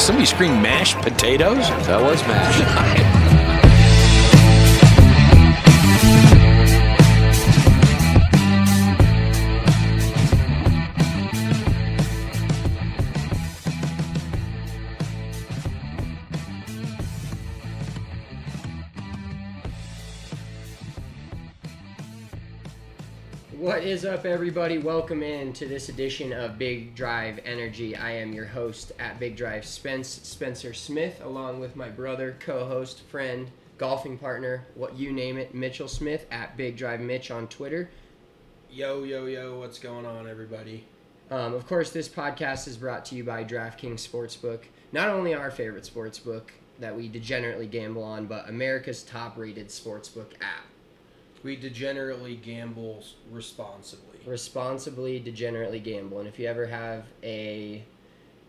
Somebody scream mashed potatoes? That was mashed. up, everybody? Welcome in to this edition of Big Drive Energy. I am your host at Big Drive, Spence Spencer Smith, along with my brother, co-host, friend, golfing partner, what you name it, Mitchell Smith at Big Drive Mitch on Twitter. Yo, yo, yo, what's going on, everybody? Um, of course, this podcast is brought to you by DraftKings Sportsbook. Not only our favorite sportsbook that we degenerately gamble on, but America's top-rated sportsbook app. We degenerately gamble responsibly. Responsibly degenerately gamble. And if you ever have a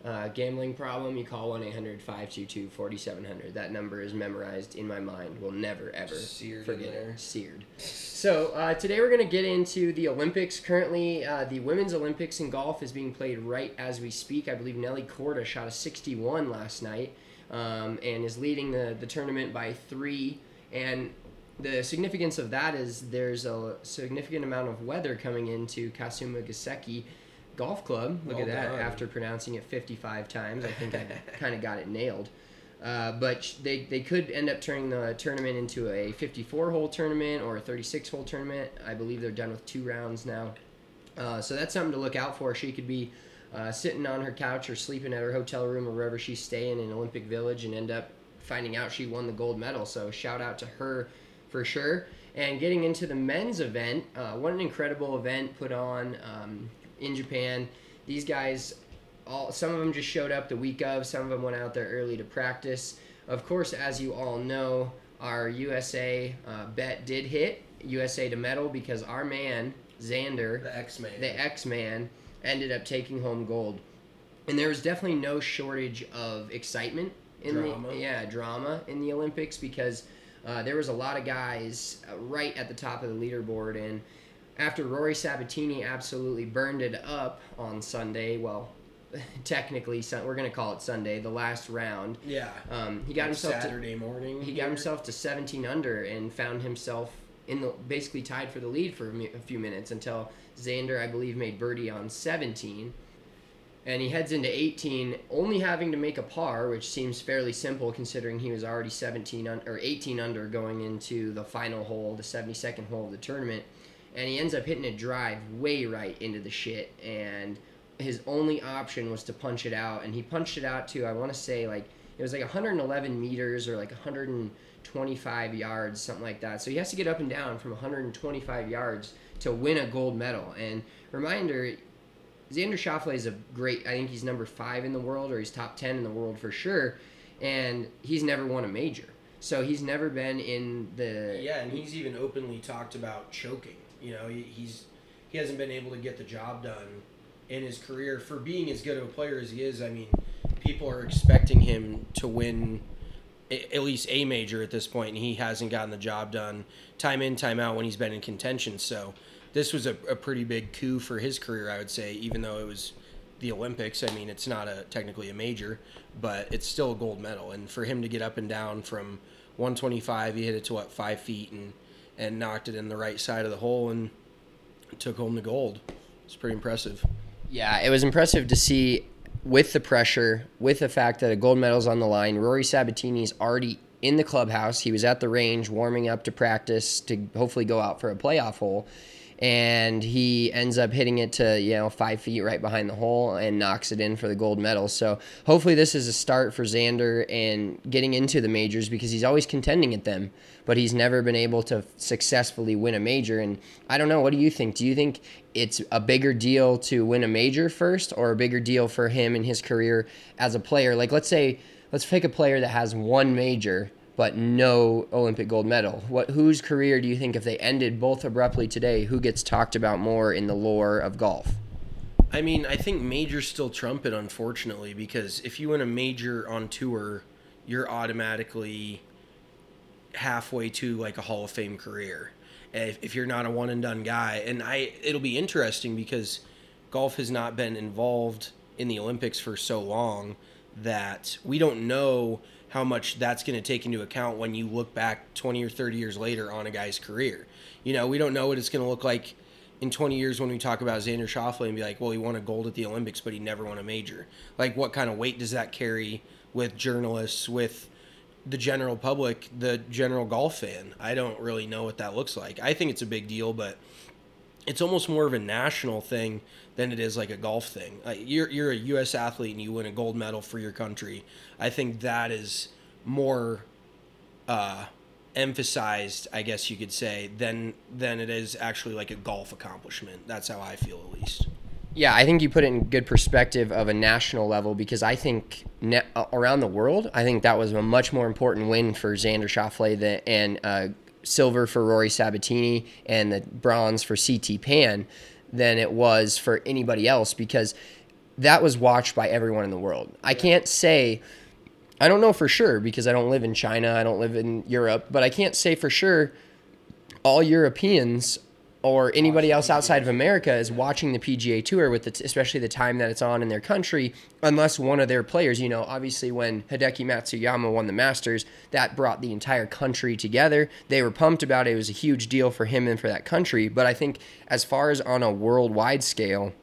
uh, gambling problem you call 1-800-522-4700 that number is memorized in my mind. Will never ever Seared forget it. seared. So uh, today we're going to get into the olympics. Currently uh, the women's olympics in golf is being played right as we speak. I believe Nelly Korda shot a 61 last night um, and is leading the, the tournament by three. And the significance of that is there's a significant amount of weather coming into Kasuma Gaseki Golf Club. Look Well at that. done. After pronouncing it 55 times, I think I kind of got it nailed. Uh, but they, they could end up turning the tournament into a 54 hole tournament or a 36 hole tournament. I believe they're done with two rounds now. Uh, so that's something to look out for. She could be uh, sitting on her couch or sleeping at her hotel room or wherever she's staying in Olympic Village and end up finding out she won the gold medal. So shout out to her for sure. And getting into the men's event, uh, what an incredible event put on um, in Japan. These guys, all some of them just showed up the week of. Some of them went out there early to practice. Of course, as you all know, our USA uh, bet did hit USA to medal because our man Xander, The X-Man. the X Man, ended up taking home gold. And there was definitely no shortage of excitement in Drama. the yeah drama in the Olympics because uh, there was a lot of guys uh, right at the top of the leaderboard and after Rory Sabbatini absolutely burned it up on Sunday, well, technically we're gonna call it Sunday, the last round. Yeah. Um, he got Like himself to- Saturday morning. he got himself to 17 under and found himself in the basically tied for the lead for a few minutes until Xander, I believe, made birdie on 17. And he heads into 18, only having to make a par, which seems fairly simple considering he was already 17 un- or 18 under going into the final hole, the 72nd hole of the tournament. And he ends up hitting a drive way right into the shit. And his only option was to punch it out. And he punched it out to, I want to say, like, it was like 111 meters or like 125 yards, something like that. So he has to get up and down from 125 yards to win a gold medal. And reminder, Xander Schauffele is a great. I think he's number five in the world, or he's top ten in the world for sure. And he's never won a major, so he's never been in the. Yeah, and he's even openly talked about choking. You know, he, he's he hasn't been able to get the job done in his career for being as good of a player as he is. I mean, people are expecting him to win at least a major at this point, and he hasn't gotten the job done time in, time out when he's been in contention. So this was a, a pretty big coup for his career, I would say, even though it was the Olympics. I mean, it's not a technically a major, but it's still a gold medal. And for him to get up and down from 125, he hit it to what five feet and and knocked it in the right side of the hole and took home the gold. It's pretty impressive. Yeah, it was impressive to see with the pressure, with the fact that a gold medal's on the line. Rory Sabbatini's already in the clubhouse. He was at the range warming up to practice to hopefully go out for a playoff hole. And he ends up hitting it to, you know, five feet right behind the hole and knocks it in for the gold medal. So hopefully this is a start for Xander and getting into the majors because he's always contending at them, but he's never been able to successfully win a major. And I don't know, what do you think? Do you think it's a bigger deal to win a major first or a bigger deal for him in his career as a player? Like, let's say, let's pick a player that has one major but no Olympic gold medal. What whose career do you think if they ended both abruptly today, who gets talked about more in the lore of golf? I mean, I think majors still trump it, unfortunately, because if you win a major on tour, you're automatically halfway to like a Hall of Fame career. If, if you're not a one and done guy, and I, it'll be interesting because golf has not been involved in the Olympics for so long that we don't know how much that's going to take into account when you look back 20 or 30 years later on a guy's career. You know, we don't know what it's going to look like in 20 years when we talk about Xander Schauffele and be like, well, he won a gold at the Olympics, but he never won a major. Like, what kind of weight does that carry with journalists, with the general public, the general golf fan? I don't really know what that looks like. I think it's a big deal, but it's almost more of a national thing than it is like a golf thing. Like you're you're a U.S. athlete and you win a gold medal for your country. I think that is more uh, emphasized, I guess you could say, than than it is actually like a golf accomplishment. That's how I feel, at least. Yeah, I think you put it in good perspective of a national level because I think ne- uh, around the world, I think that was a much more important win for Xander Schauffele than, and uh, silver for Rory Sabbatini and the bronze for CT Pan than it was for anybody else because that was watched by everyone in the world. I can't say, I don't know for sure because I don't live in China, I don't live in Europe, but I can't say for sure all Europeans or anybody else outside of America is watching the PGA Tour with the, especially the time that it's on in their country, unless one of their players, you know, obviously when Hideki Matsuyama won the Masters, that brought the entire country together. They were pumped about it. It was a huge deal for him and for that country. But I think as far as on a worldwide scale,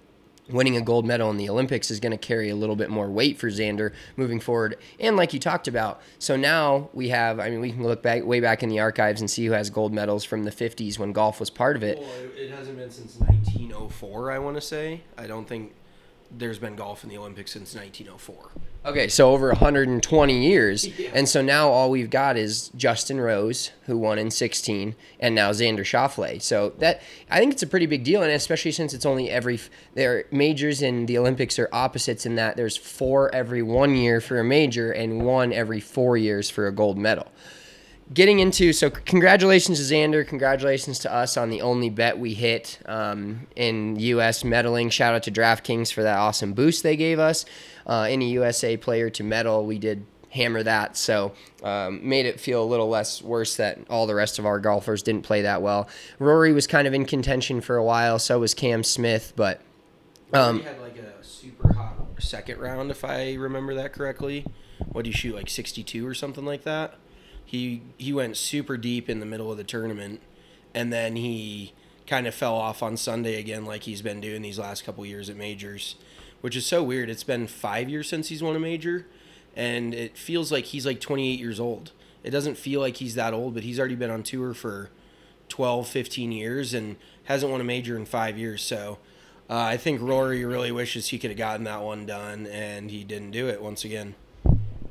winning a gold medal in the Olympics is going to carry a little bit more weight for Xander moving forward. And like you talked about, so now we have, I mean, we can look back way back in the archives and see who has gold medals from the 50s when golf was part of it. Well, it, it hasn't been since 1904, I want to say. I don't think there's been golf in the Olympics since 1904. Okay, so over 120 years. And so now all we've got is Justin Rose, who won in 16, and now Xander Schauffele. So that I think it's a pretty big deal, and especially since it's only every their majors in the Olympics are opposites in that there's four every one year for a major and one every four years for a gold medal. Getting into so congratulations to Xander, congratulations to us on the only bet we hit um, in U.S. medaling. Shout out to DraftKings for that awesome boost they gave us. Uh, any USA player to medal, we did hammer that. So um, made it feel a little less worse that all the rest of our golfers didn't play that well. Rory was kind of in contention for a while. So was Cam Smith, but Um, had like a super hot second round, if I remember that correctly. What do you shoot, like 62 or something like that? He he went super deep in the middle of the tournament, and then he kind of fell off on Sunday again, like he's been doing these last couple years at majors, which is so weird. It's been five years since he's won a major, and it feels like he's like 28 years old. It doesn't feel like he's that old, but he's already been on tour for 12, 15 years and hasn't won a major in five years. So uh, I think Rory really wishes he could have gotten that one done, and he didn't do it once again.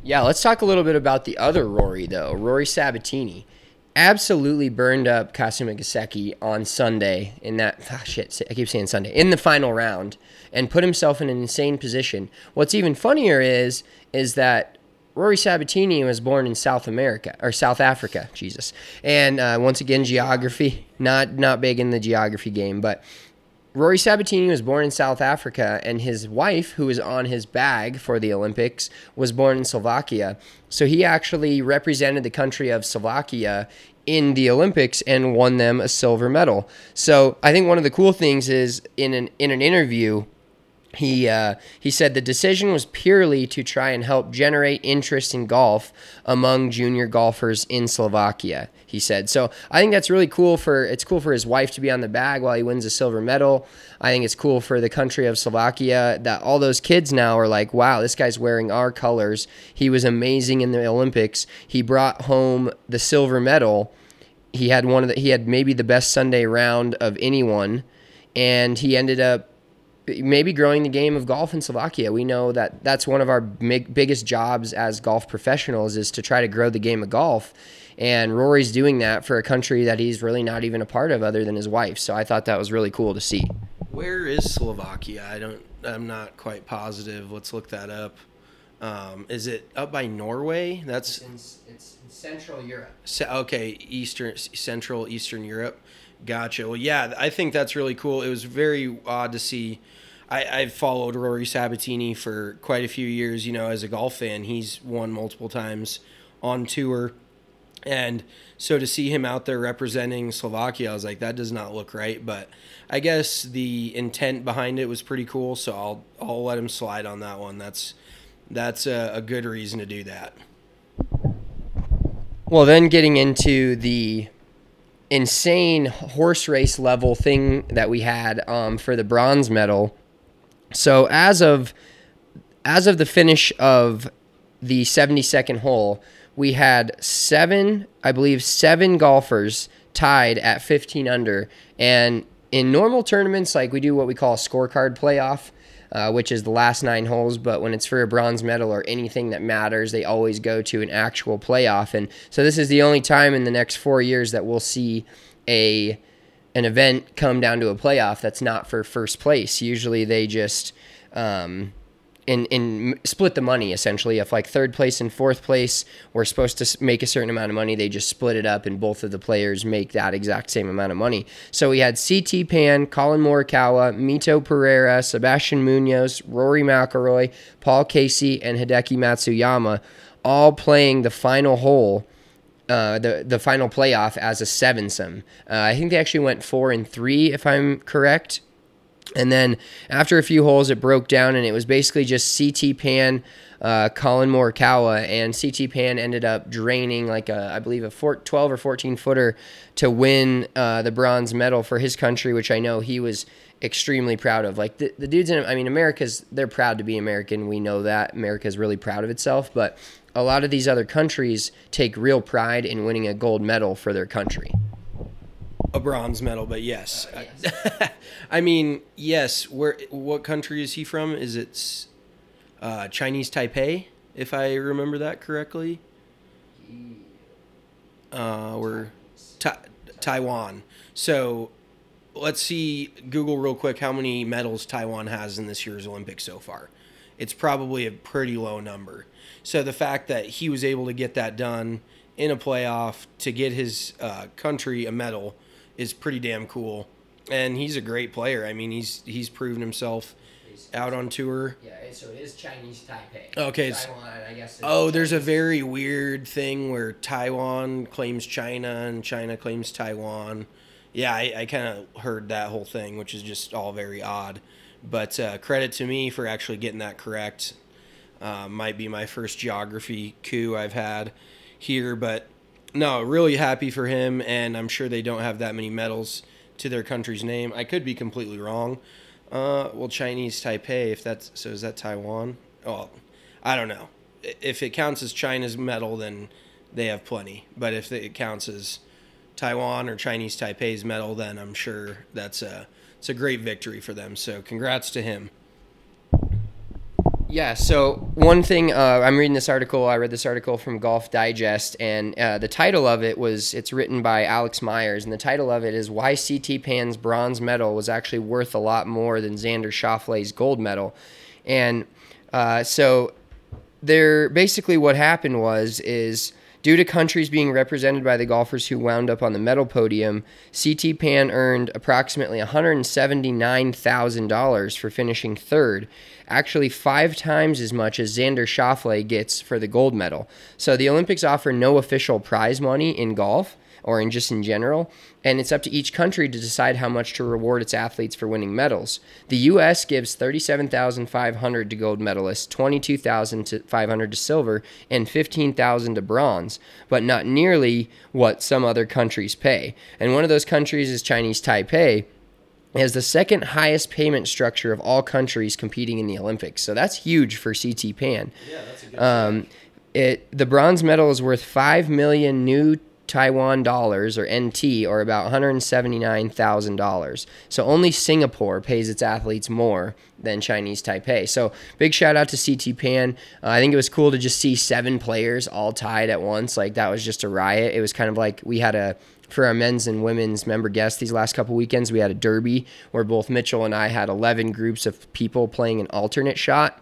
Yeah, let's talk a little bit about the other Rory though, Rory Sabbatini. absolutely burned up Kasuma Gasecki on Sunday in that ah, shit. I keep saying Sunday in the final round and put himself in an insane position. What's even funnier is is that Rory Sabbatini was born in South America or South Africa, Jesus. And uh, once again, geography not not big in the geography game, but Rory Sabbatini was born in South Africa, and his wife, who was on his bag for the Olympics, was born in Slovakia. So he actually represented the country of Slovakia in the Olympics and won them a silver medal. So I think one of the cool things is in an in an interview he uh, he said the decision was purely to try and help generate interest in golf among junior golfers in Slovakia. He said so. I think that's really cool for it's cool for his wife to be on the bag while he wins a silver medal. I think it's cool for the country of Slovakia that all those kids now are like, wow, this guy's wearing our colors. He was amazing in the Olympics. He brought home the silver medal. He had one of the he had maybe the best Sunday round of anyone, and he ended up maybe growing the game of golf in Slovakia. We know that that's one of our big, biggest jobs as golf professionals is to try to grow the game of golf. And Rory's doing that for a country that he's really not even a part of other than his wife. So I thought that was really cool to see. Where is Slovakia? I don't. I'm not quite positive. Let's look that up. Um, is it up by Norway? That's It's in, it's in Central Europe. Se- okay, Eastern, Central, Eastern Europe. Gotcha. Well, yeah, I think that's really cool. It was very odd to see. I, I've followed Rory Sabbatini for quite a few years. You know, as a golf fan, he's won multiple times on tour, and so to see him out there representing Slovakia, I was like, that does not look right. But I guess the intent behind it was pretty cool, so I'll I'll let him slide on that one. That's that's a, a good reason to do that. Well, then getting into the insane horse race level thing that we had um, for the bronze medal. So as of as of the finish of the 72nd hole, we had seven, I believe, seven golfers tied at 15 under. And in normal tournaments, like we do what we call a scorecard playoff, uh, which is the last nine holes. But when it's for a bronze medal or anything that matters, they always go to an actual playoff. And so this is the only time in the next four years that we'll see a an event come down to a playoff that's not for first place. Usually they just um, in in split the money essentially. If like third place and fourth place were supposed to make a certain amount of money, they just split it up, and both of the players make that exact same amount of money. So we had CT Pan, Collin Morikawa, Mito Pereira, Sebastian Munoz, Rory McIlroy, Paul Casey, and Hideki Matsuyama, all playing the final hole. Uh, the the final playoff as a sevensome. Uh, I think they actually went four and three, if I'm correct. And then after a few holes, it broke down, and it was basically just CT Pan, uh, Collin Morikawa, and CT Pan ended up draining like a, I believe a four, 12 or 14 footer to win uh, the bronze medal for his country, which I know he was extremely proud of. Like the, the dudes in, I mean, America's, they're proud to be American. We know that America's really proud of itself, but a lot of these other countries take real pride in winning a gold medal for their country. A bronze medal, but yes. I mean, yes. Where? What country is he from? Is it uh, Chinese Taipei, if I remember that correctly? Uh, we're Ta- Taiwan. So let's see. Google real quick how many medals Taiwan has in this year's Olympics so far. It's probably a pretty low number. So the fact that he was able to get that done in a playoff to get his uh, country a medal is pretty damn cool. And he's a great player. I mean, he's he's proven himself out on tour. Yeah, so it is Chinese Taipei. Okay, it's- Taiwan, I guess. Oh, there's a very weird thing where Taiwan claims China and China claims Taiwan. Yeah, I, I kind of heard that whole thing, which is just all very odd. But uh, credit to me for actually getting that correct. Uh, might be my first geography coup I've had here, but no, really happy for him, and I'm sure they don't have that many medals to their country's name. I could be completely wrong. Uh, well, Chinese Taipei, if that's so, is that Taiwan? Oh, I don't know. If it counts as China's medal, then they have plenty. But if it counts as Taiwan or Chinese Taipei's medal, then I'm sure that's a it's a great victory for them. So congrats to him. Yeah. So one thing uh, I'm reading this article. I read this article from Golf Digest, and uh, the title of it was it's written by Alex Myers, and the title of it is "Why CT Pan's bronze medal was actually worth a lot more than Xander Schauffele's gold medal," and uh, so there basically what happened was is due to countries being represented by the golfers who wound up on the medal podium, CT Pan earned approximately $179,000 for finishing third, actually five times as much as Xander Schauffele gets for the gold medal. So the Olympics offer no official prize money in golf or in just in general, and it's up to each country to decide how much to reward its athletes for winning medals. The U.S. gives thirty-seven thousand five hundred to gold medalists, twenty-two thousand five hundred to silver, and fifteen thousand to bronze, but not nearly what some other countries pay. And one of those countries is Chinese Taipei. Has the second highest payment structure of all countries competing in the Olympics, so that's huge for CT Pan. Yeah, that's a good. Um, it the bronze medal is worth five million new Taiwan dollars or NT or about $179,000. So only Singapore pays its athletes more than Chinese Taipei. So big shout out to CT Pan. Uh, I think it was cool to just see seven players all tied at once. Like that was just a riot. It was kind of like we had a for our men's and women's member guests these last couple weekends we had a derby where both Mitchell and I had 11 groups of people playing an alternate shot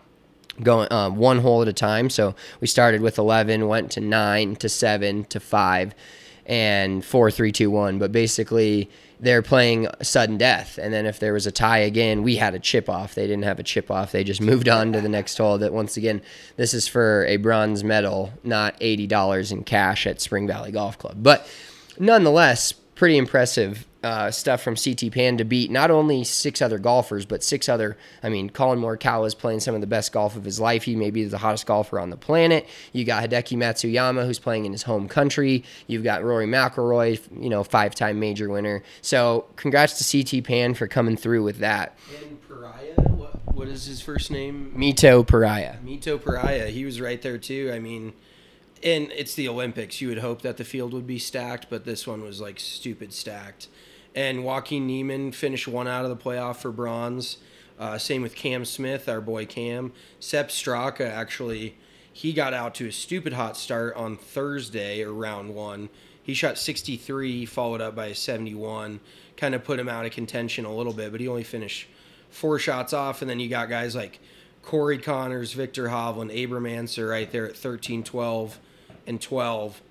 going um, one hole at a time. So we started with 11, went to 9, to 7, to 5, and 4, 3, 2, 1. But basically, they're playing sudden death. And then if there was a tie again, we had a chip off. They didn't have a chip off. They just moved on to the next hole. That once again, this is for a bronze medal, not $80 in cash at Spring Valley Golf Club. But nonetheless, pretty impressive uh, stuff from CT Pan to beat not only six other golfers, but six other. I mean, Collin Morikawa is playing some of the best golf of his life. He may be the hottest golfer on the planet. You got Hideki Matsuyama, who's playing in his home country. You've got Rory McIlroy, you know, five-time major winner. So, congrats to CT Pan for coming through with that. And Pereira, what, what is his first name? Mito Pereira. Mito Pereira. He was right there too. I mean and it's the Olympics. You would hope that the field would be stacked, but this one was like stupid stacked and Joaquin Niemann finished one out of the playoff for bronze. Uh, same with Cam Smith, our boy Cam. Sepp Straka actually, he got out to a stupid hot start on Thursday or round one. He shot 63, followed up by a 71, kind of put him out of contention a little bit, but he only finished four shots off. And then you got guys like Corey Conners, Viktor Hovland, Abraham Ancer right there at 13, 12, and 12.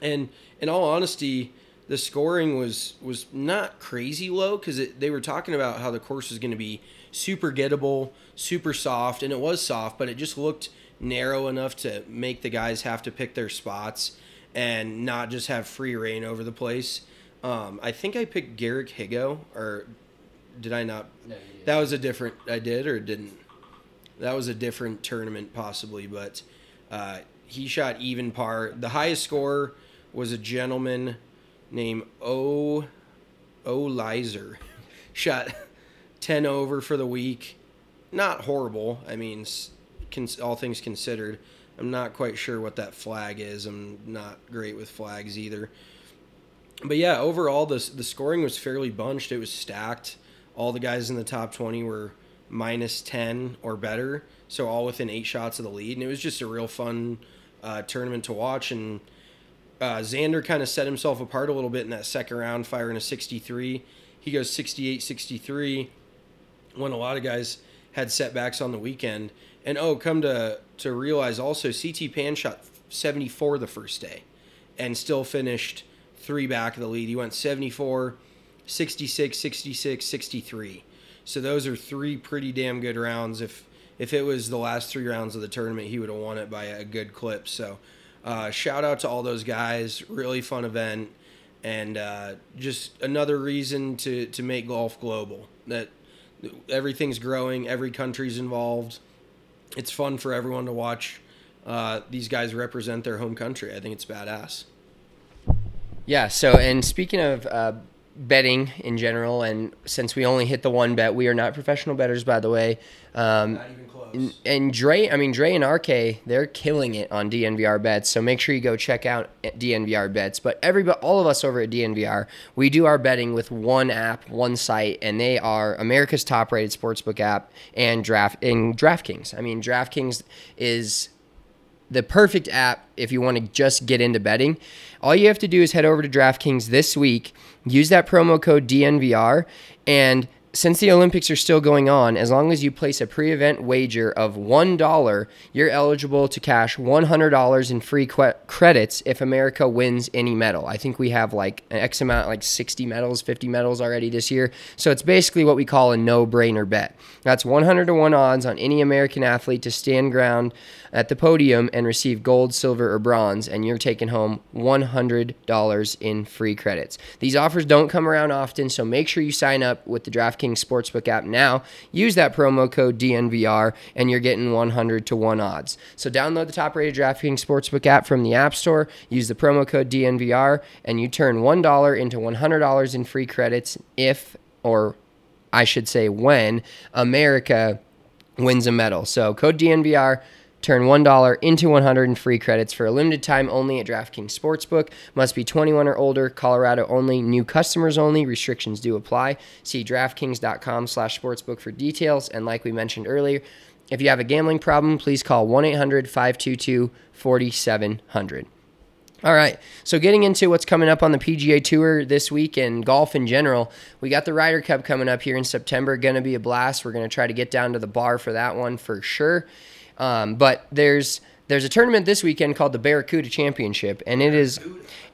And in all honesty, the scoring was was not crazy low because they were talking about how the course was going to be super gettable, super soft, and it was soft, but it just looked narrow enough to make the guys have to pick their spots and not just have free reign over the place. Um, I think I picked Garrick Higgo, or did I not? No, that was a different. I did or didn't. That was a different tournament possibly, but uh, he shot even par. The highest score was a gentleman named O O Lizer. Shot 10 over for the week. Not horrible. I mean, all things considered. I'm not quite sure what that flag is. I'm not great with flags either. But yeah, overall, the, the scoring was fairly bunched. It was stacked. All the guys in the top 20 were minus 10 or better. So all within eight shots of the lead. And it was just a real fun uh, tournament to watch. And uh, Xander kind of set himself apart a little bit in that second round, firing a 63. He goes 68 63 when a lot of guys had setbacks on the weekend. And oh, come to, to realize also, CT Pan shot 74 the first day and still finished three back of the lead. He went 74, 66, 66, 63. So those are three pretty damn good rounds. If if it was the last three rounds of the tournament, he would have won it by a good clip. So uh, shout out to all those guys. Really fun event, and uh, just another reason to to make golf global. That everything's growing. Every country's involved. It's fun for everyone to watch. Uh, these guys represent their home country. I think it's badass. Yeah. So, and speaking of uh, betting in general, and since we only hit the one bet, we are not professional bettors, by the way. Um, Not even close. and, and Dre, I mean Dre and RK, they're killing it on DNVR bets. So make sure you go check out DNVR bets. But everybody, all of us over at DNVR, we do our betting with one app, one site, and they are America's top-rated sportsbook app and draft and DraftKings. I mean DraftKings is the perfect app if you want to just get into betting. All you have to do is head over to DraftKings this week, use that promo code DNVR, and since the Olympics are still going on, as long as you place a pre event wager of $1, you're eligible to cash $100 in free credits if America wins any medal. I think we have like an X amount, like 60 medals, 50 medals already this year. So it's basically what we call a no brainer bet. That's 100 to 1 odds on any American athlete to stand ground at the podium and receive gold, silver, or bronze, and you're taking home $100 in free credits. These offers don't come around often, so make sure you sign up with the DraftKings Sportsbook app now. Use that promo code DNVR, and you're getting 100 to 1 odds. So download the top rated DraftKings Sportsbook app from the App Store, use the promo code DNVR, and you turn $1 into $100 in free credits if, or I should say, when America wins a medal. So code DNVR. Turn $1 into 100 in free credits for a limited time only at DraftKings Sportsbook. Must be 21 or older. Colorado only. New customers only. Restrictions do apply. See DraftKings.com slash sportsbook for details. And like we mentioned earlier, if you have a gambling problem, please call 1-800-522-4700. All right. So getting into what's coming up on the PGA Tour this week and golf in general, we got the Ryder Cup coming up here in September. Going to be a blast. We're going to try to get down to the bar for that one for sure. Um, but there's there's a tournament this weekend called the Barracuda Championship, and it is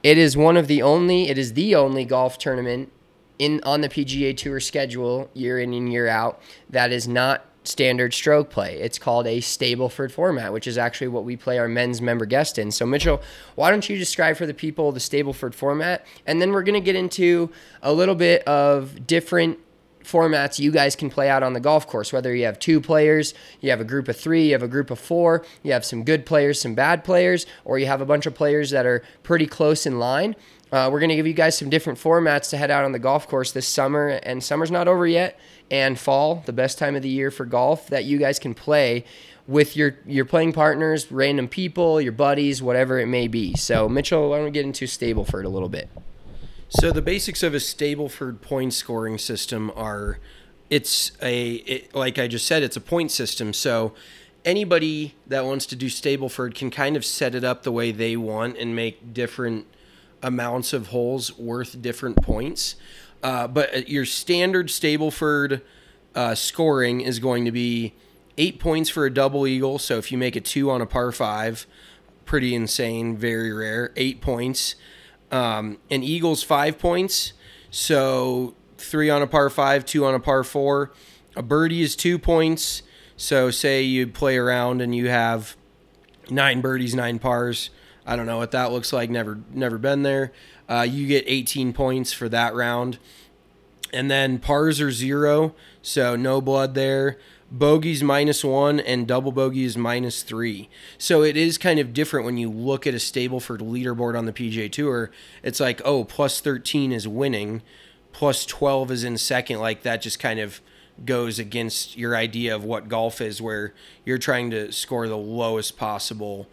it is one of the only it is the only golf tournament in on the PGA Tour schedule year in and year out that is not standard stroke play. It's called a Stableford format, which is actually what we play our men's member guest in. So Mitchell, why don't you describe for the people the Stableford format, and then we're gonna get into a little bit of different formats you guys can play out on the golf course. Whether you have two players, you have a group of three, you have a group of four, you have some good players, some bad players, or you have a bunch of players that are pretty close in line. Uh, we're going to give you guys some different formats to head out on the golf course this summer, and summer's not over yet. And fall, the best time of the year for golf, that you guys can play with your your playing partners, random people, your buddies, whatever it may be. So, Mitchell, why don't we get into Stableford a little bit? So the basics of a Stableford point scoring system are it's a it, like I just said it's a point system. So anybody that wants to do Stableford can kind of set it up the way they want and make different amounts of holes worth different points. Uh, but your standard Stableford uh, scoring is going to be eight points for a double eagle. So if you make a two on a par five, pretty insane, very rare. Eight points. Um, an eagle's five points. So three on a par five, two on a par four. A birdie is two points. So say you play around and you have nine birdies, nine pars. I don't know what that looks like. Never, never been there. Uh, you get 18 points for that round, and then pars are zero, so no blood there. Bogeys minus one and double bogey is minus three. So it is kind of different when you look at a Stableford leaderboard on the PGA Tour. It's like, oh, plus 13 is winning, plus 12 is in second. Like that just kind of goes against your idea of what golf is, where you're trying to score the lowest possible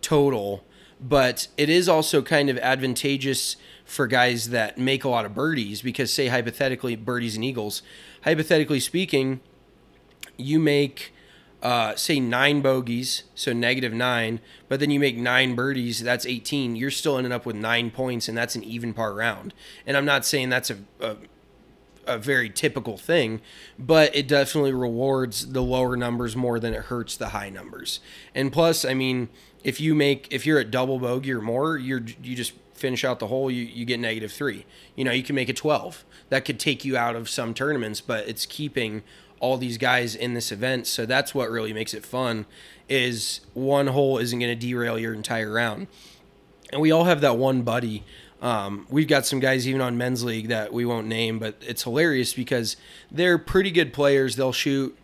total. But it is also kind of advantageous for guys that make a lot of birdies because, say, hypothetically, birdies and eagles, hypothetically speaking, you make uh, say nine bogeys, so negative nine, but then you make nine birdies, that's 18. You're still ending up with nine points, and that's an even par round. And I'm not saying that's a, a, a very typical thing, but it definitely rewards the lower numbers more than it hurts the high numbers. And plus, I mean, if you make if you're at double bogey or more, you're you just finish out the hole, you, you get negative three. You know, you can make a 12. That could take you out of some tournaments, but it's keeping all these guys in this event. So that's what really makes it fun is one hole isn't going to derail your entire round. And we all have that one buddy. Um, we've got some guys even on men's league that we won't name, but it's hilarious because they're pretty good players. They'll shoot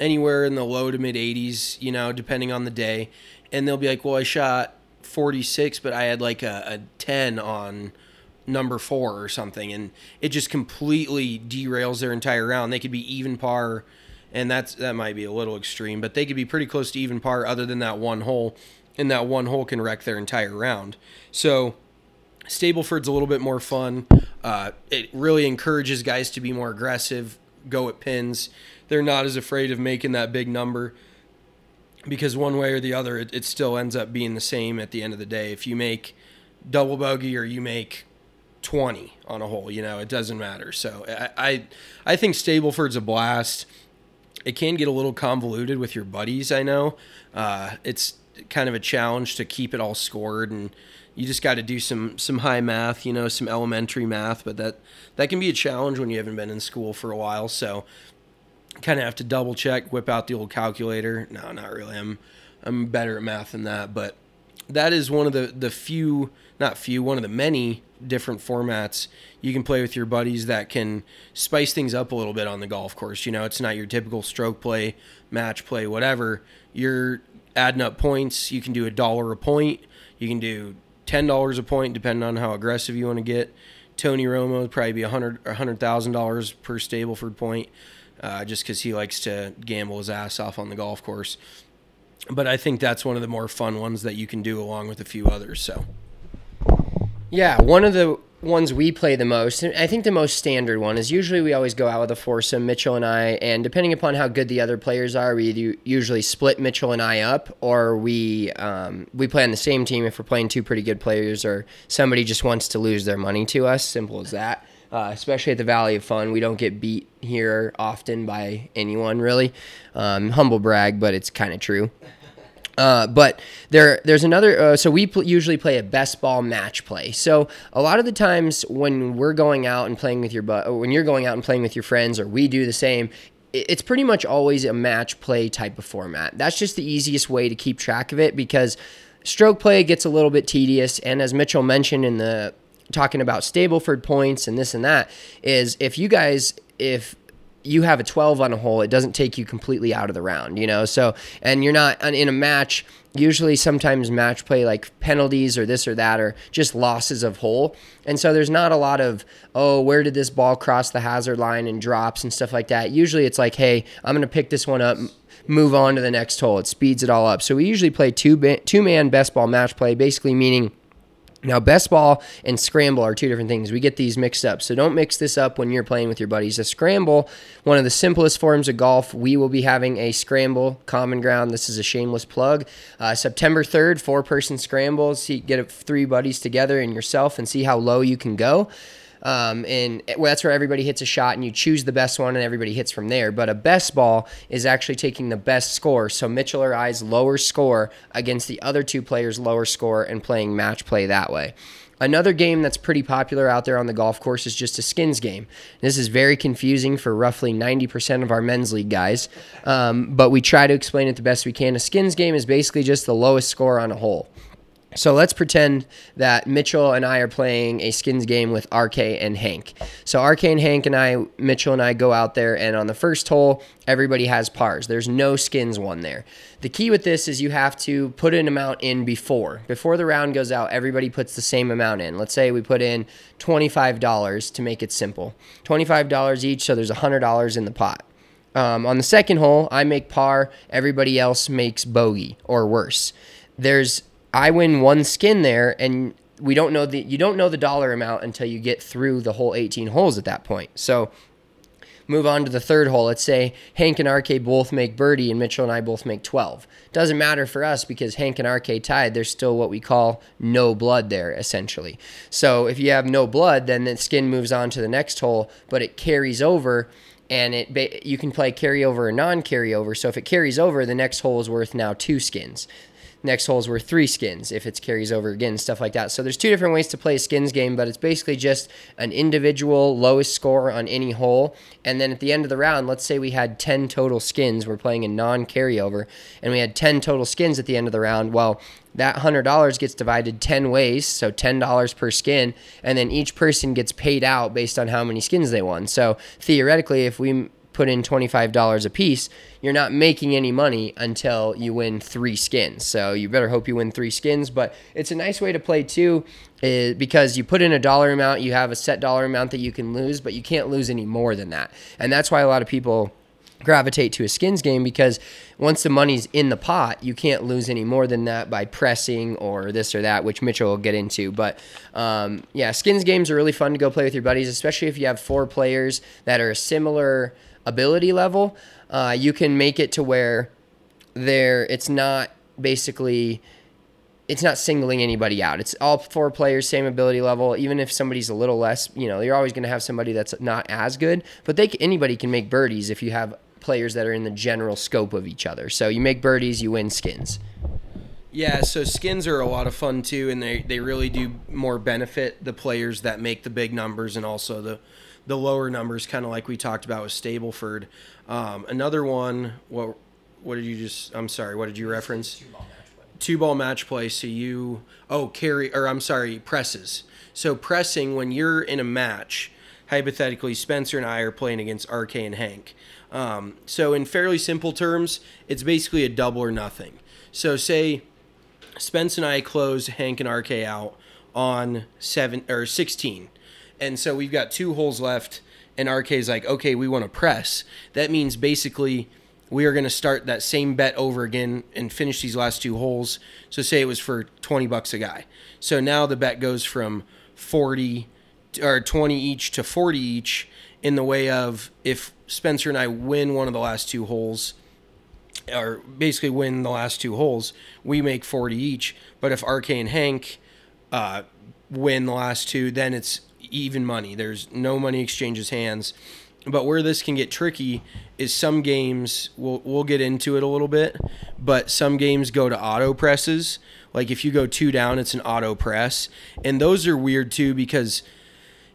anywhere in the low to mid 80s, you know, depending on the day. And they'll be like, well, I shot 46, but I had like a, a 10 on number four or something, and it just completely derails their entire round. They could be even par, and that's that might be a little extreme, but they could be pretty close to even par, other than that one hole, and that one hole can wreck their entire round. So. Stableford's a little bit more fun. Uh, it really encourages guys to be more aggressive, go at pins. They're not as afraid of making that big number because one way or the other, it, it still ends up being the same at the end of the day. If you make double bogey or you make 20 on a hole, you know, it doesn't matter. So I, I, I think Stableford's a blast. It can get a little convoluted with your buddies, I know. Uh, it's kind of a challenge to keep it all scored and you just got to do some some high math, you know, some elementary math, but that that can be a challenge when you haven't been in school for a while. So kind of have to double check, whip out the old calculator. No, not really. I'm I'm better at math than that, but that is one of the the few, not few, one of the many different formats you can play with your buddies that can spice things up a little bit on the golf course. You know, it's not your typical stroke play, match play, whatever. You're adding up points. You can do a dollar a point. You can do ten dollars a point, depending on how aggressive you want to get. Tony Romo would probably be a hundred hundred thousand dollars per Stableford point, uh, just because he likes to gamble his ass off on the golf course. But I think that's one of the more fun ones that you can do along with a few others. So Yeah, one of the ones we play the most, and I think the most standard one, is usually we always go out with a foursome, Mitchell and I, and depending upon how good the other players are, we usually split Mitchell and I up, or we um, we play on the same team if we're playing two pretty good players, or somebody just wants to lose their money to us. Simple as that. Uh, especially at the Valley of Fun, we don't get beat here often by anyone really. Um, humble brag, but it's kind of true. Uh, but there, there's another. Uh, so we pl- usually play a best ball match play. So a lot of the times when we're going out and playing with your, bu- when you're going out and playing with your friends, or we do the same, it's pretty much always a match play type of format. That's just the easiest way to keep track of it because stroke play gets a little bit tedious. And as Mitchell mentioned in the talking about Stableford points and this and that, is if you guys if you have a 12 on a hole, it doesn't take you completely out of the round, you know? So, and you're not in a match, usually sometimes match play like penalties or this or that or just losses of hole. And so there's not a lot of, oh, where did this ball cross the hazard line and drops and stuff like that. Usually it's like, hey, I'm going to pick this one up, move on to the next hole. It speeds it all up. So we usually play two, ba- two man best ball match play, basically meaning now, best ball and scramble are two different things. We get these mixed up. So don't mix this up when you're playing with your buddies. A scramble, one of the simplest forms of golf, we will be having a scramble common ground. This is a shameless plug. Uh, September 3rd, four person scramble. See, get three buddies together and yourself and see how low you can go. Um, and that's where everybody hits a shot and you choose the best one and everybody hits from there. But a best ball is actually taking the best score. So Mitchell or I's lower score against the other two players' lower score and playing match play that way. Another game that's pretty popular out there on the golf course is just a skins game. This is very confusing for roughly 90% of our men's league guys, um, but we try to explain it the best we can. A skins game is basically just the lowest score on a hole. So let's pretend that Mitchell and I are playing a skins game with RK and Hank. So RK and Hank and I, Mitchell and I go out there, and on the first hole, everybody has pars. There's no skins one there. The key with this is you have to put an amount in before. Before the round goes out, everybody puts the same amount in. Let's say we put in $25 to make it simple. $25 each, so there's $100 in the pot. Um, on the second hole, I make par, everybody else makes bogey or worse. There's I win one skin there, and we don't know the you don't know the dollar amount until you get through the whole 18 holes at that point. So move on to the third hole. Let's say Hank and RK both make birdie and Mitchell and I both make 12. Doesn't matter for us because Hank and RK tied. There's still what we call no blood there, essentially. So if you have no blood, then the skin moves on to the next hole, but it carries over and it you can play carryover or non-carryover. So if it carries over, the next hole is worth now two skins next holes were three skins if it carries over again, stuff like that. So there's two different ways to play a skins game, but it's basically just an individual lowest score on any hole. And then at the end of the round, let's say we had 10 total skins. We're playing a non carryover, and we had 10 total skins at the end of the round. Well, that $100 gets divided 10 ways, so $10 per skin, and then each person gets paid out based on how many skins they won. So theoretically, if we put in $25 a piece, you're not making any money until you win three skins. So you better hope you win three skins. But it's a nice way to play too, is because you put in a dollar amount, you have a set dollar amount that you can lose, but you can't lose any more than that. And that's why a lot of people gravitate to a skins game because once the money's in the pot, you can't lose any more than that by pressing or this or that, which Mitchell will get into. But um, yeah, skins games are really fun to go play with your buddies, especially if you have four players that are similar ability level. Uh, you can make it to where there it's not basically it's not singling anybody out. It's all four players, same ability level. Even if somebody's a little less, you know, you're always going to have somebody that's not as good. But they anybody can make birdies if you have players that are in the general scope of each other. So you make birdies, you win skins. Yeah, so skins are a lot of fun too, and they, they really do more benefit the players that make the big numbers and also the the lower numbers, kind of like we talked about with Stableford. Um, another one, what what did you just? I'm sorry, what did you reference? Two ball match play. So you oh carry or I'm sorry presses. So pressing when you're in a match, hypothetically, Spencer and I are playing against RK and Hank. Um, so in fairly simple terms, it's basically a double or nothing. So say Spence and I close Hank and RK out on seven or sixteen, and so we've got two holes left. And RK is like, okay, we want to press. That means basically we are going to start that same bet over again and finish these last two holes. So say it was for 20 bucks a guy. So now the bet goes from 40 or 20 each to 40 each in the way of if Spencer and I win one of the last two holes or basically win the last two holes, we make 40 each. But if RK and Hank uh, win the last two, then it's even money. There's no money exchanges hands. But where this can get tricky is some games we'll we'll get into it a little bit, but some games go to auto presses. Like if you go two down, it's an auto press, and those are weird too because,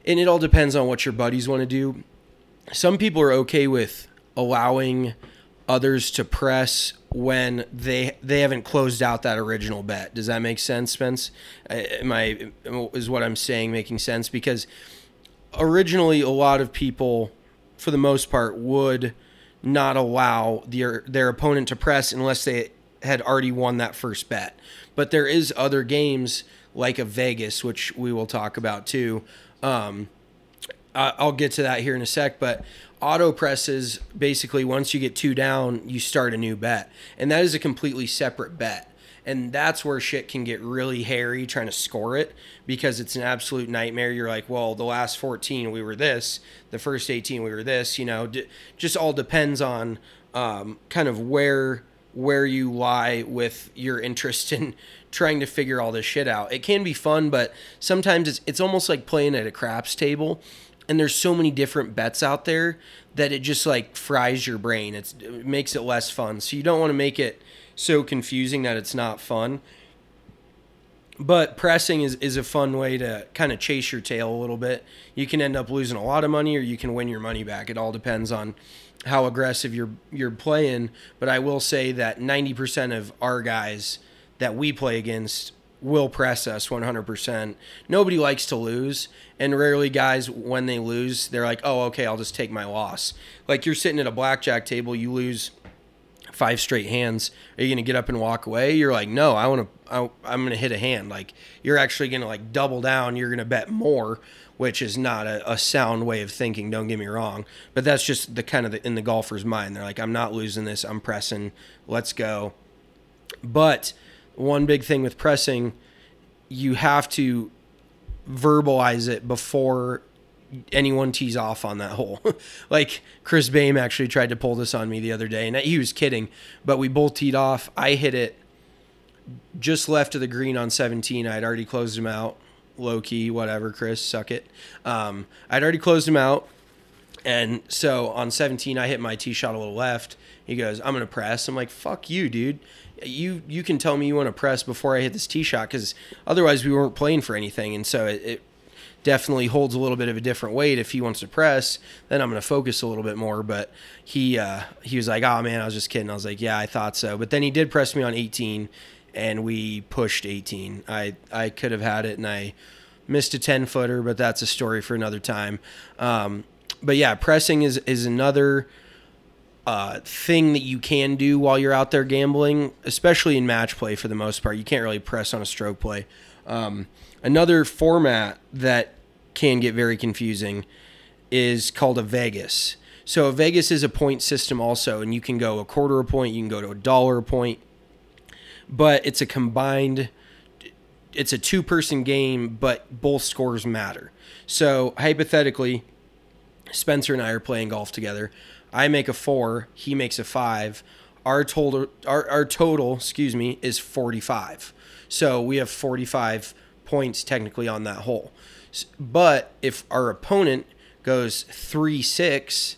and it all depends on what your buddies want to do. Some people are okay with allowing others to press when they they haven't closed out that original bet. Does that make sense, Spence? Am I is what I'm saying making sense? Because originally a lot of people, for the most part, would not allow their their opponent to press unless they had already won that first bet. But there is other games like a Vegas, which we will talk about too. Um, I'll get to that here in a sec, but auto presses basically once you get two down, you start a new bet, and that is a completely separate bet. And that's where shit can get really hairy trying to score it because it's an absolute nightmare. You're like, well, the last 14 we were this, the first 18 we were this. You know, d- just all depends on um, kind of where where you lie with your interest in trying to figure all this shit out. It can be fun, but sometimes it's it's almost like playing at a craps table and there's so many different bets out there that it just like fries your brain. It's, it makes it less fun. So you don't want to make it so confusing that it's not fun. But pressing is, is a fun way to kind of chase your tail a little bit. You can end up losing a lot of money or you can win your money back. It all depends on how aggressive you're you're playing. But I will say that 90% of our guys that we play against will press us 100%. Nobody likes to lose, and rarely guys when they lose, they're like, "Oh, okay, I'll just take my loss." Like you're sitting at a blackjack table, you lose five straight hands. Are you going to get up and walk away? You're like, "No, I want to I'm going to hit a hand." Like you're actually going to like double down, you're going to bet more, which is not a, a sound way of thinking, don't get me wrong, but that's just the kind of the, in the golfer's mind. They're like, "I'm not losing this. I'm pressing. Let's go." But one big thing with pressing, you have to verbalize it before anyone tees off on that hole. like Chris Bame actually tried to pull this on me the other day, and he was kidding, but we both teed off. I hit it just left of the green on 17. I'd already closed him out, low key, whatever. Chris, suck it. Um, I'd already closed him out, and so on 17, I hit my tee shot a little left. He goes, "I'm gonna press." I'm like, "Fuck you, dude." You you can tell me you want to press before I hit this tee shot because otherwise we weren't playing for anything, and so it, it definitely holds a little bit of a different weight. If he wants to press, then I'm going to focus a little bit more. But he uh, he was like, "Oh man, I was just kidding." I was like, "Yeah, I thought so." But then he did press me on 18, and we pushed 18. I I could have had it, and I missed a 10 footer, but that's a story for another time. Um, but yeah, pressing is is another uh, thing that you can do while you're out there gambling, especially in match play for the most part. You can't really press on a stroke play. Um, another format that can get very confusing is called a Vegas. So a Vegas is a point system also, and you can go a quarter a point, you can go to a dollar a point, but it's a combined. It's a two-person game, but both scores matter. So hypothetically, Spencer and I are playing golf together. I make a four, he makes a five. Our total, our, our total, excuse me, is 45. So we have 45 points technically on that hole. But if our opponent goes three six,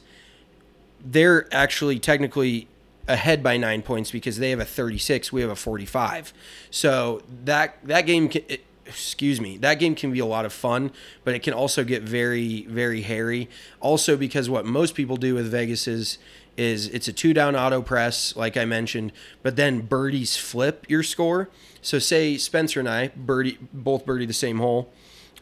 they're actually technically ahead by nine points because they have a 36 we have a 45 so that that game it, excuse me that game can be a lot of fun but it can also get very very hairy also because what most people do with vegas is is it's a two down auto press like i mentioned but then birdies flip your score so say spencer and i birdie both birdie the same hole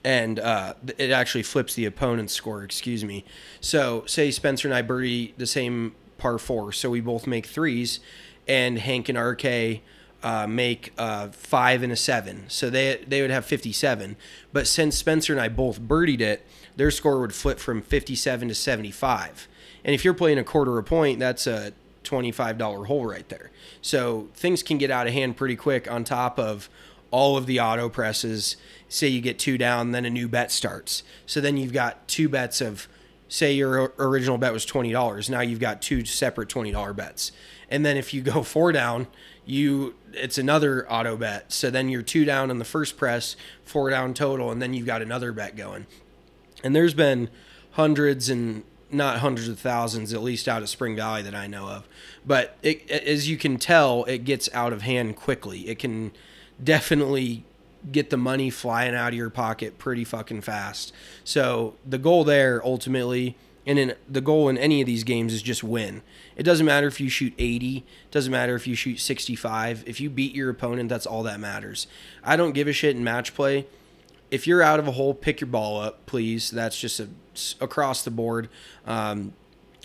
and uh, it actually flips the opponent's score. Excuse me. So say Spencer and I birdie the same par four, so we both make threes, and Hank and RK uh, make uh, five and a seven, so they they would have fifty seven. But since Spencer and I both birdied it, their score would flip from fifty seven to seventy five. And if you're playing a quarter a point, that's a $25 hole right there. So things can get out of hand pretty quick on top of all of the auto presses. Say you get two down, then a new bet starts. So then you've got two bets of, say your original bet was $20. Now you've got two separate $20 bets. And then if you go four down, you it's another auto bet. So then you're two down in the first press, four down total, and then you've got another bet going. And there's been hundreds and not hundreds of thousands, at least out of Spring Valley that I know of. But it, as you can tell, it gets out of hand quickly. It can definitely get the money flying out of your pocket pretty fucking fast. So the goal there ultimately, and in the goal in any of these games is just win. It doesn't matter if you shoot 80, it doesn't matter if you shoot 65. If you beat your opponent, that's all that matters. I don't give a shit in match play. If you're out of a hole, pick your ball up, please. That's just a, across the board. Um,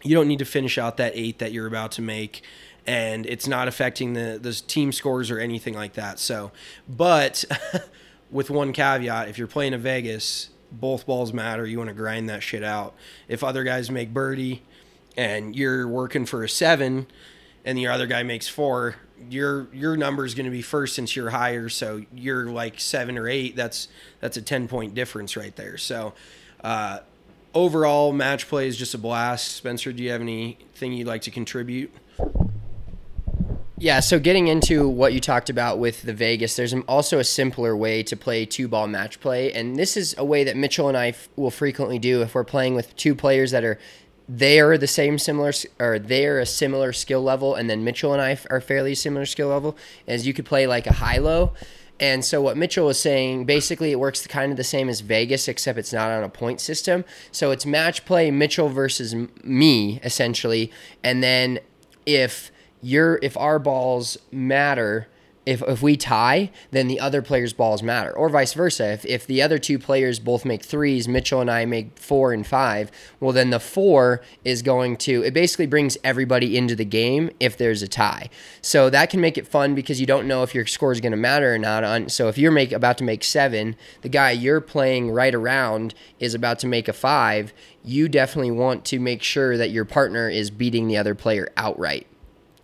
you don't need to finish out that eight that you're about to make and it's not affecting the the team scores or anything like that. So, but with one caveat, if you're playing a Vegas, both balls matter. You want to grind that shit out. If other guys make birdie and you're working for a seven, and the other guy makes four, your your number is going to be first since you're higher. So you're like seven or eight. That's that's a ten point difference right there. So. Uh, overall, match play is just a blast. Spencer, do you have anything you'd like to contribute? Yeah, so getting into what you talked about with the Vegas, there's also a simpler way to play two ball match play. And this is a way that Mitchell and I f- will frequently do if we're playing with two players that are they are the same similar or they're a similar skill level and then Mitchell and I are fairly similar skill level as you could play like a high low and so what Mitchell was saying basically it works kind of the same as Vegas except it's not on a point system so it's match play Mitchell versus me essentially and then if your if our balls matter if, if we tie, then the other player's balls matter, or vice versa. If, if the other two players both make threes, Mitchell and I make four and five, well, then the four is going to, it basically brings everybody into the game if there's a tie. So that can make it fun because you don't know if your score is going to matter or not. On So if you're make, about to make seven, the guy you're playing right around is about to make a five, you definitely want to make sure that your partner is beating the other player outright.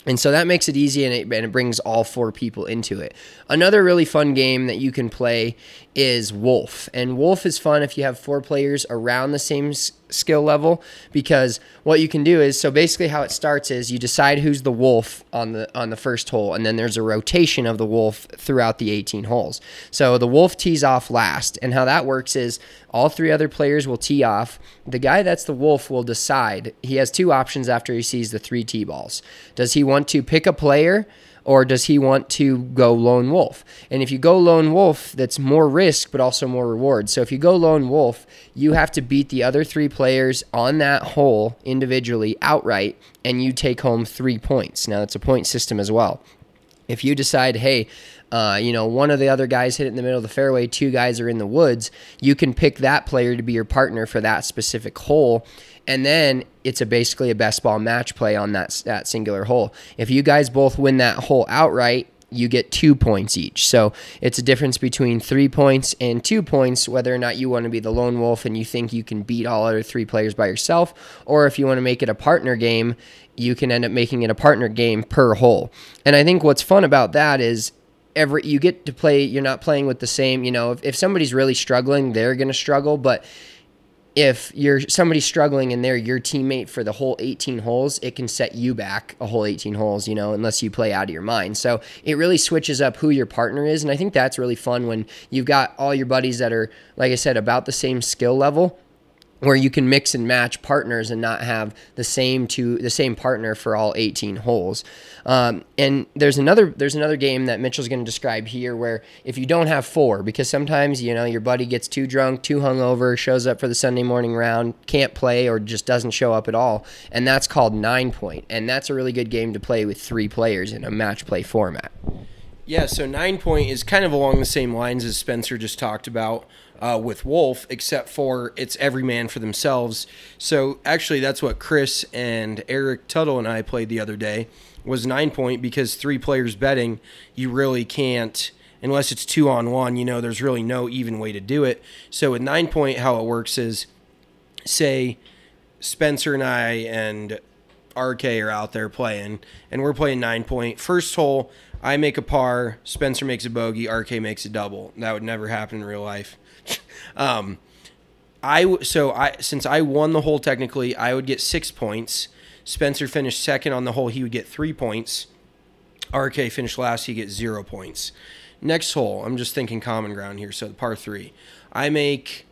And so that makes it easy and it, and it brings all four people into it. Another really fun game that you can play is Wolf. And Wolf is fun if you have four players around the same s- skill level because what you can do is so basically how it starts is you decide who's the wolf on the on the first hole and then there's a rotation of the wolf throughout the 18 holes. So the wolf tees off last and how that works is all three other players will tee off. The guy that's the wolf will decide. He has two options after he sees the three tee balls. Does he want to pick a player or does he want to go lone wolf? And if you go lone wolf, that's more risk but also more reward. So if you go lone wolf, you have to beat the other three players on that hole individually outright, and you take home three points. Now it's a point system as well. If you decide, hey, uh, you know, one of the other guys hit it in the middle of the fairway, two guys are in the woods, you can pick that player to be your partner for that specific hole. And then it's a basically a best ball match play on that that singular hole. If you guys both win that hole outright, you get two points each. So it's a difference between three points and two points, whether or not you want to be the lone wolf and you think you can beat all other three players by yourself, or if you want to make it a partner game, you can end up making it a partner game per hole. And I think what's fun about that is every you get to play you're not playing with the same you know if, if somebody's really struggling they're going to struggle but if you're somebody struggling and they're your teammate for the whole 18 holes, it can set you back a whole 18 holes, you know, unless you play out of your mind. So it really switches up who your partner is. And I think that's really fun when you've got all your buddies that are, like I said, about the same skill level where you can mix and match partners and not have the same two the same partner for all 18 holes. Um, and there's another there's another game that Mitchell's going to describe here where if you don't have four because sometimes you know your buddy gets too drunk, too hungover, shows up for the Sunday morning round, can't play or just doesn't show up at all, and that's called nine point, and that's a really good game to play with three players in a match play format. Yeah, so nine point is kind of along the same lines as Spencer just talked about uh, with Wolf, except for it's every man for themselves. So actually, that's what Chris and Eric Tuttle and I played the other day was nine point because three players betting, you really can't unless it's two on one. You know, there's really no even way to do it. So with nine point, how it works is, say, Spencer and I and RK are out there playing, and we're playing nine point. First hole, I make a par, Spencer makes a bogey, RK makes a double. That would never happen in real life. um, I so I since I won the hole technically, I would get six points. Spencer finished second on the hole; he would get three points. RK finished last; he gets zero points. Next hole, I'm just thinking common ground here. So the par three, I make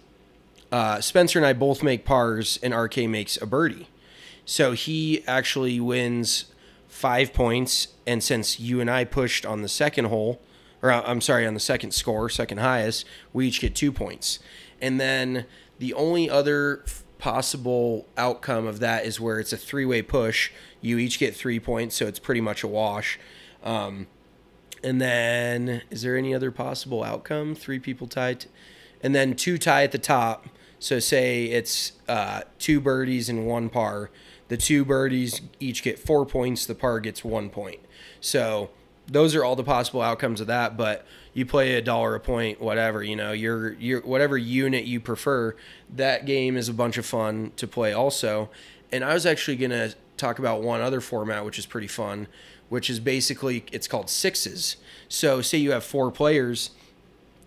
uh, Spencer and I both make pars, and RK makes a birdie. So he actually wins five points, and since you and I pushed on the second hole, or uh, I'm sorry, on the second score, second highest, we each get two points. And then the only other possible outcome of that is where it's a three way push. You each get three points, so it's pretty much a wash. Um, and then, is there any other possible outcome? Three people tied. And then two tie at the top. So, say it's uh, two birdies and one par. The two birdies each get four points, the par gets one point. So, those are all the possible outcomes of that. But you play a dollar a point, whatever you know, your your whatever unit you prefer. That game is a bunch of fun to play also. And I was actually gonna talk about one other format which is pretty fun, which is basically it's called sixes. So say you have four players,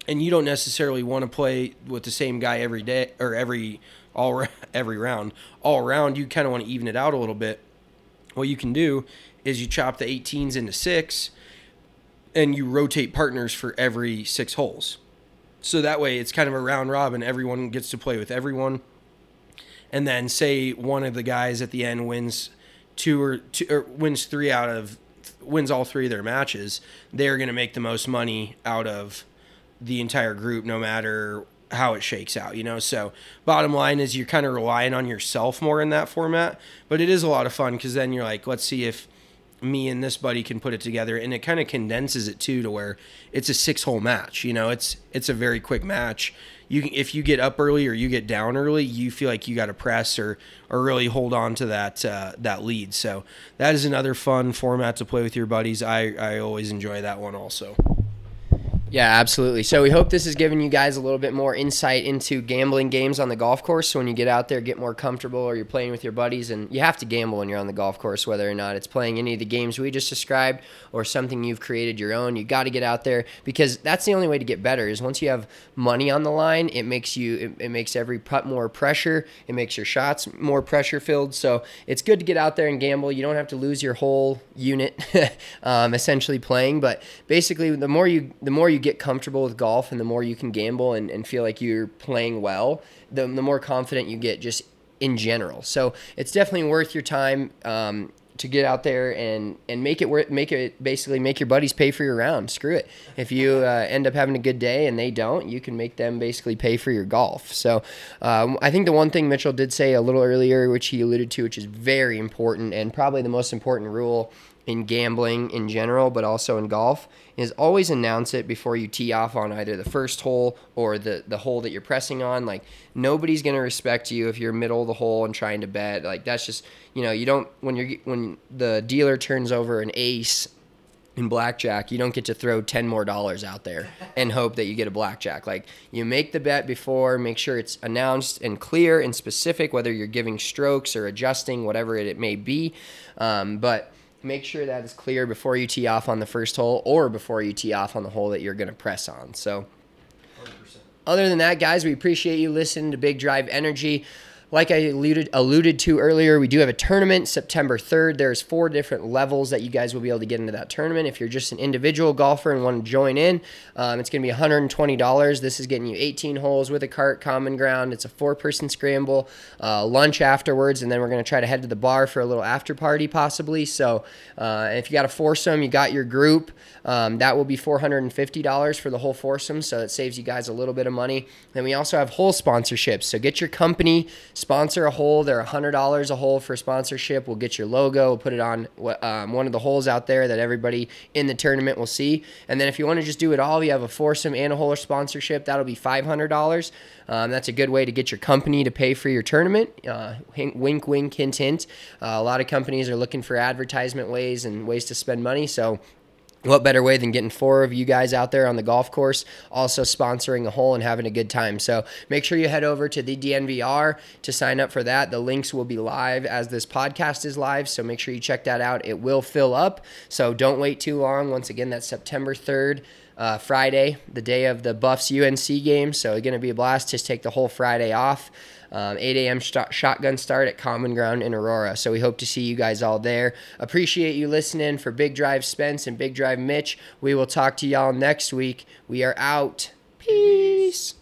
and you don't necessarily want to play with the same guy every day or every all every round. All around, you kind of want to even it out a little bit. What you can do is you chop the 18s into six and you rotate partners for every six holes. So that way it's kind of a round robin. Everyone gets to play with everyone. And then say one of the guys at the end wins two or, two, or wins three out of wins all three of their matches, they're going to make the most money out of the entire group no matter how it shakes out, you know. So, bottom line is you're kind of relying on yourself more in that format, but it is a lot of fun because then you're like, let's see if me and this buddy can put it together and it kind of condenses it too to where it's a six hole match you know? It's it's a very quick match. You can, if you get up early or you get down early you feel like you got to press or or really hold on to that uh, that lead. So that is another fun format to play with your buddies. I i always enjoy that one also Yeah, absolutely. So we hope this has given you guys a little bit more insight into gambling games on the golf course. So when you get out there, get more comfortable, or you're playing with your buddies, and you have to gamble when you're on the golf course, whether or not it's playing any of the games we just described or something you've created your own. You got to get out there because that's the only way to get better. Is once you have money on the line, it makes you it, it makes every putt more pressure. It makes your shots more pressure filled. So it's good to get out there and gamble. You don't have to lose your whole unit, um, essentially playing. But basically, the more you the more you get comfortable with golf and the more you can gamble and, and feel like you're playing well, the, the more confident you get just in general. So it's definitely worth your time um, to get out there and, and make it worth, make it basically make your buddies pay for your round. Screw it. If you uh, end up having a good day and they don't, you can make them basically pay for your golf. So um, I think the one thing Mitchell did say a little earlier, which he alluded to, which is very important and probably the most important rule in gambling in general, but also in golf, is always announce it before you tee off on either the first hole or the, the hole that you're pressing on. Like nobody's gonna respect you if you're middle of the hole and trying to bet. Like that's just you know you don't when you're when the dealer turns over an ace in blackjack, you don't get to throw 10 more dollars out there and hope that you get a blackjack. Like you make the bet before, make sure it's announced and clear and specific, whether you're giving strokes or adjusting, whatever it, it may be. Um, but make sure that is clear before you tee off on the first hole or before you tee off on the hole that you're going to press on. So, other than that, guys, we appreciate you listening to Big Drive Energy. Like I alluded alluded to earlier, we do have a tournament September 3rd. There's four different levels that you guys will be able to get into that tournament. If you're just an individual golfer and want to join in, um, it's going to be $120. This is getting you 18 holes with a cart, common ground. It's a four-person scramble, uh, lunch afterwards, and then we're going to try to head to the bar for a little after party possibly. So uh, if you got a foursome, you got your group. Um, that will be $450 for the whole foursome, so it saves you guys a little bit of money. Then we also have hole sponsorships. So get your company sponsor a hole. They're $100 a hole for sponsorship. We'll get your logo, we'll put it on um, one of the holes out there that everybody in the tournament will see. And then if you want to just do it all, you have a foursome and a hole sponsorship. That'll be $500. Um, that's a good way to get your company to pay for your tournament. Uh, wink, wink, hint, hint. Uh, a lot of companies are looking for advertisement ways and ways to spend money. So what better way than getting four of you guys out there on the golf course, also sponsoring a hole and having a good time? So make sure you head over to the DNVR to sign up for that. The links will be live as this podcast is live, so make sure you check that out. It will fill up, so don't wait too long. Once again, that's September 3rd. Uh, Friday, the day of the Buffs UNC game. So it's going to be a blast. Just take the whole Friday off. Um, 8 a.m. Sh- shotgun start at Common Ground in Aurora. So we hope to see you guys all there. Appreciate you listening for Big Drive Spence and Big Drive Mitch. We will talk to y'all next week. We are out. Peace.